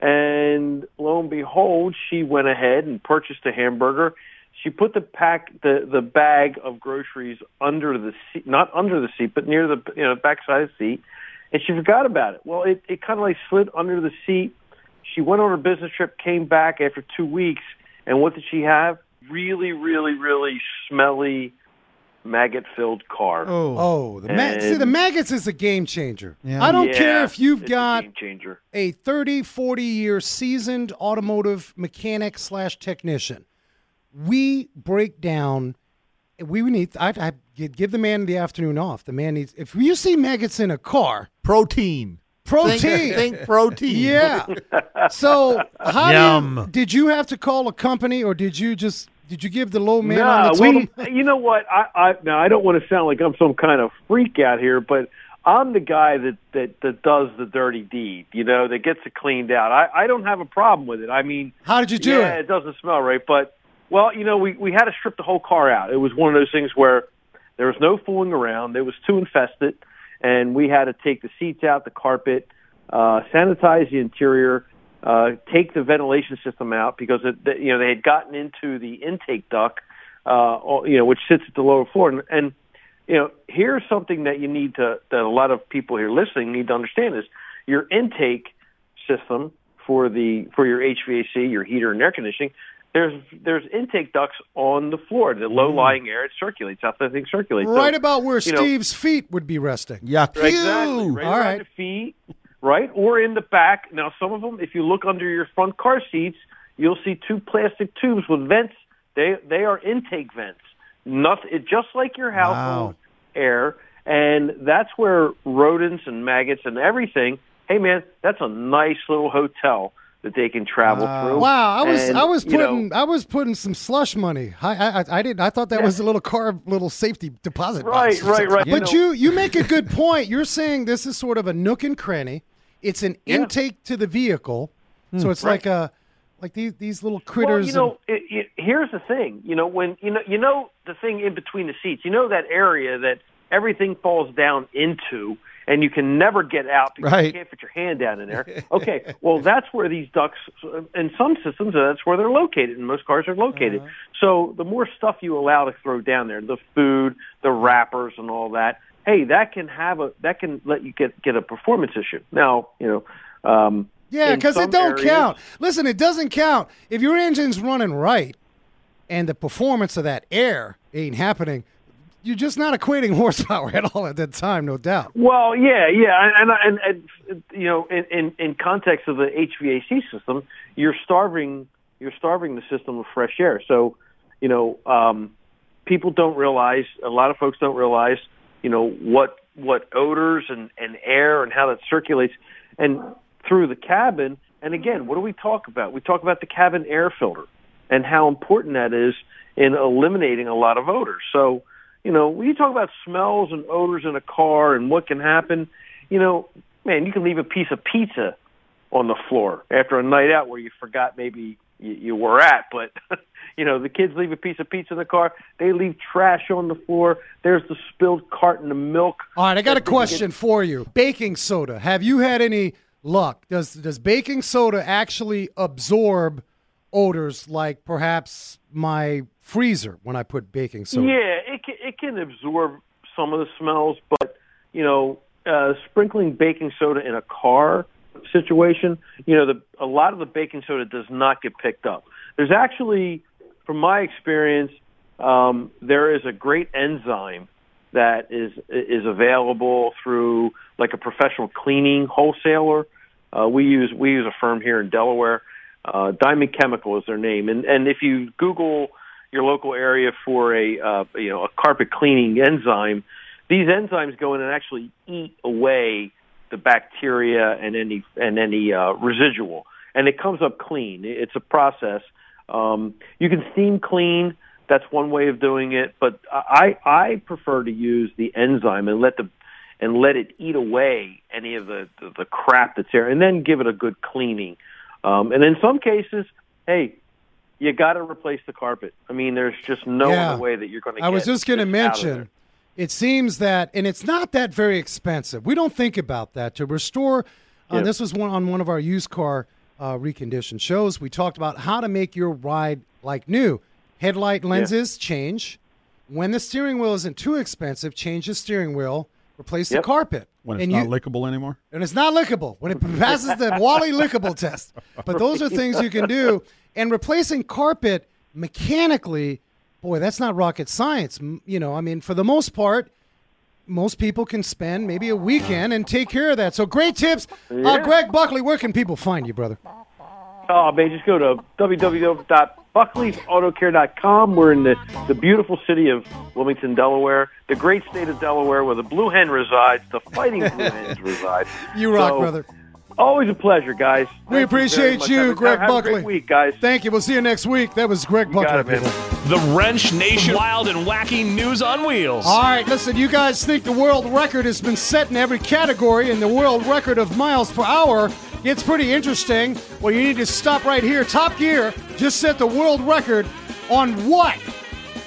And lo and behold, she went ahead and purchased a hamburger. She put the pack, the the bag of groceries under the seat, not under the seat, but near the you know backside of the seat, and she forgot about it. Well, it it kind of like slid under the seat. She went on her business trip, came back after two weeks, and what did she have? Really, really, really smelly, maggot-filled car. Oh, Oh, the ma- see the maggots is a game changer. Yeah. I don't Yeah, care if you've it's a got game changer. a 30, 40 year seasoned automotive mechanic slash technician. We break down. We need. I, I give the man the afternoon off. The man needs. If you see maggots in a car, protein. protein. Think, think *laughs* protein. Yeah. So how do Yum. you, did you have to call a company, or did you just did you give the low man on No, the totem? we. *laughs* You know what? I, I now I don't want to sound like I'm some kind of freak out here, but I'm the guy that that that does the dirty deed. You know, that gets it cleaned out. I I don't have a problem with it. I mean, How did you do yeah, it? it doesn't smell right, but well, you know, we we had to strip the whole car out. It was one of those things where there was no fooling around. It was too infested, and we had to take the seats out, the carpet, uh, sanitize the interior, uh, take the ventilation system out because it, you know they had gotten into the intake duct, uh, you know, which sits at the lower floor, and, and you know, here's something that you need to that a lot of people here listening need to understand is your intake system for the for your HVAC, your heater and air conditioning. There's there's intake ducts on the floor. The low mm. lying air it circulates. That's how the thing circulates. So- Right about where you know- Steve's feet would be resting. yuck. Exactly. Right All around right. the feet, right? Or in the back. Now, some of them, if you look under your front car seats, you'll see two plastic tubes with vents. They they are intake vents. Nothing. It, just like your household air, and that's where rodents and maggots and everything. Hey, man, that's a nice little hotel that they can travel through. Wow, I was And, I was you know, putting I was putting some slush money. I I, I didn't I thought that was a little car little safety deposit Right, box or right, right. But You you know- you make a good point. You're saying this is sort of a nook and cranny. It's an Yeah. intake to the vehicle, hmm. so it's like a like these these little critters. Well, you know, it, it, here's the thing. You know, when you know, you know the thing in between the seats. You know that area that everything falls down into, and you can never get out because you can't put your hand down in there. *laughs* Okay, well, that's where these ducts, in some systems, that's where they're located, and most cars are located. So the more stuff you allow to throw down there, the food, the wrappers, and all that. Hey, that can have a that can let you get get a performance issue. Now, you know. Um, yeah, because it don't areas- count. Listen, it doesn't count if your engine's running right, and the performance of that air ain't happening. You're just not equating *laughs* horsepower at all at that time, no doubt. Well, yeah, yeah, and and, and, and you know, in, in in context of the HVAC system, you're starving you're starving the system of fresh air. So, you know, um, people don't realize a lot of folks don't realize, you know, what what odors and and air and how that circulates, and through the cabin. And again, what do we talk about? We talk about the cabin air filter and how important that is in eliminating a lot of odors. So, you know, when you talk about smells and odors in a car and what can happen, you know, man, you can leave a piece of pizza on the floor after a night out where you forgot maybe you, you were at, but *laughs* you know, the kids leave a piece of pizza in the car, they leave trash on the floor. There's the spilled carton of milk. All right, I got a question for you. Baking soda. Have you had any luck. Does does baking soda actually absorb odors like perhaps my freezer when I put baking soda? Yeah, can, absorb some of the smells, but you know, uh, sprinkling baking soda in a car situation, you know, the a lot of the baking soda does not get picked up. There's actually, from my experience, um, there is a great enzyme that is is available through like a professional cleaning wholesaler. Uh, we use we use a firm here in Delaware. Uh, Diamond Chemical is their name, and and if you Google your local area for a uh, you know a carpet cleaning enzyme, these enzymes go in and actually eat away the bacteria and any and any uh, residual, and it comes up clean. It's a process. Um, you can steam clean. That's one way of doing it, but I I prefer to use the enzyme and let the and let it eat away any of the the, the crap that's there, and then give it a good cleaning. Um, and in some cases, hey, you got to replace the carpet. I mean, there's just no Yeah. other way that you're going to. Get it. I was just going to mention, it seems that, and it's not that very expensive. We don't think about that to restore. Uh, Yeah. This was one on one of our used car uh, reconditioned shows. We talked about how to make your ride like new. Headlight lenses change. When the steering wheel isn't too expensive, change the steering wheel. Replace the carpet. When it's and not you, lickable anymore. and it's not lickable when it *laughs* passes the Wally lickable test. But those are things you can do. And replacing carpet mechanically, boy, that's not rocket science. You know, I mean, for the most part, most people can spend maybe a weekend and take care of that. So great tips. Uh, Greg Buckley, where can people find you, brother? Oh, man, just go to www.buckleysautocare.com. We're in the, the beautiful city of Wilmington, Delaware, the great state of Delaware where the Blue Hen resides, the Fighting Blue Hens *laughs* reside. You rock, So, brother. Always a pleasure, guys. We Thank you appreciate much. you, Have a- Greg have a Buckley. great week, guys. Thank you. We'll see you next week. That was Greg Buckley. got it, man. The Wrench Nation Wild and Wacky News on Wheels. All right, listen, you guys think the world record has been set in every category, and the world record of miles per hour gets pretty interesting. Well, you need to stop right here. Top Gear just set the world record on what?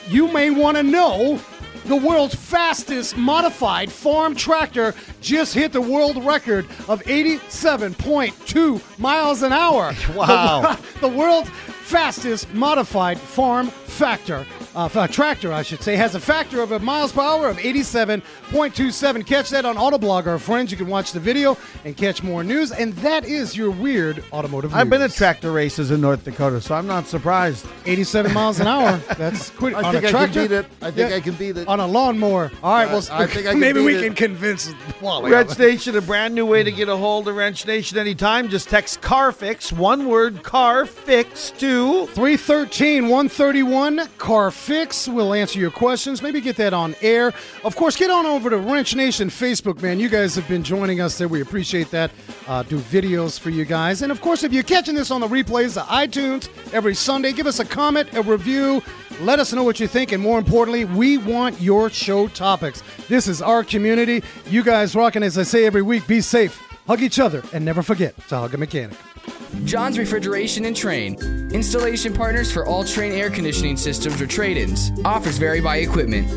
You may want to know. The world's fastest modified farm tractor just hit the world record of 87.2 miles an hour. *laughs* Wow. The, *laughs* the world's fastest modified farm factor, uh, fa- tractor, I should say, has a factor of a miles per hour of 87.27. Catch that on Autoblog, our friends. You can watch the video and catch more news. And that is your weird automotive news. I've been at tractor races in North Dakota, so I'm not surprised. 87 miles an hour. That's *laughs* quick. I on think a I can beat it. I think Yeah. I can beat it. On a lawnmower. All right, Uh, well, I *laughs* think I *laughs* can maybe we it. can convince Wally. Wrench Nation, a brand new way to get a hold of Wrench Nation anytime. Just text CarFix, one word, CarFix to 313 131 Car Fix. We'll answer your questions. Maybe get that on air. Of course, get on over to Wrench Nation Facebook, man. You guys have been joining us there. We appreciate that. Uh, do videos for you guys. And of course, if you're catching this on the replays, the iTunes every Sunday, give us a comment, a review. Let us know what you think. And more importantly, we want your show topics. This is our community. You guys rocking, as I say every week, be safe, hug each other, and never forget to hug a mechanic. John's Refrigeration and Trane. Installation partners for all Trane air conditioning systems or trade ins. Offers vary by equipment.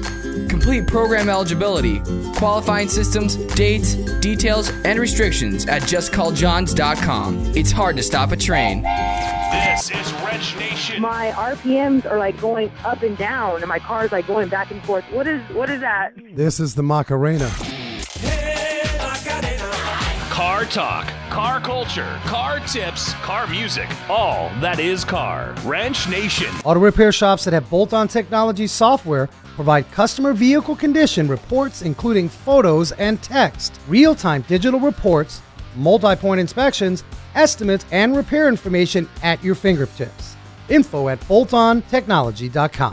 Complete program eligibility, qualifying systems, dates, details, and restrictions at justcalljohns.com. It's hard to stop a Trane. This is Wrench Nation. My RPMs are like going up and down, and my car's like going back and forth. What is what is that? This is the Macarena. Talk, car culture, car tips, car music, all that is car. Wrench Nation. Auto repair shops that have bolt on technology software provide customer vehicle condition reports, including photos and text, real time digital reports, multi point inspections, estimates, and repair information at your fingertips. Info at boltontechnology.com.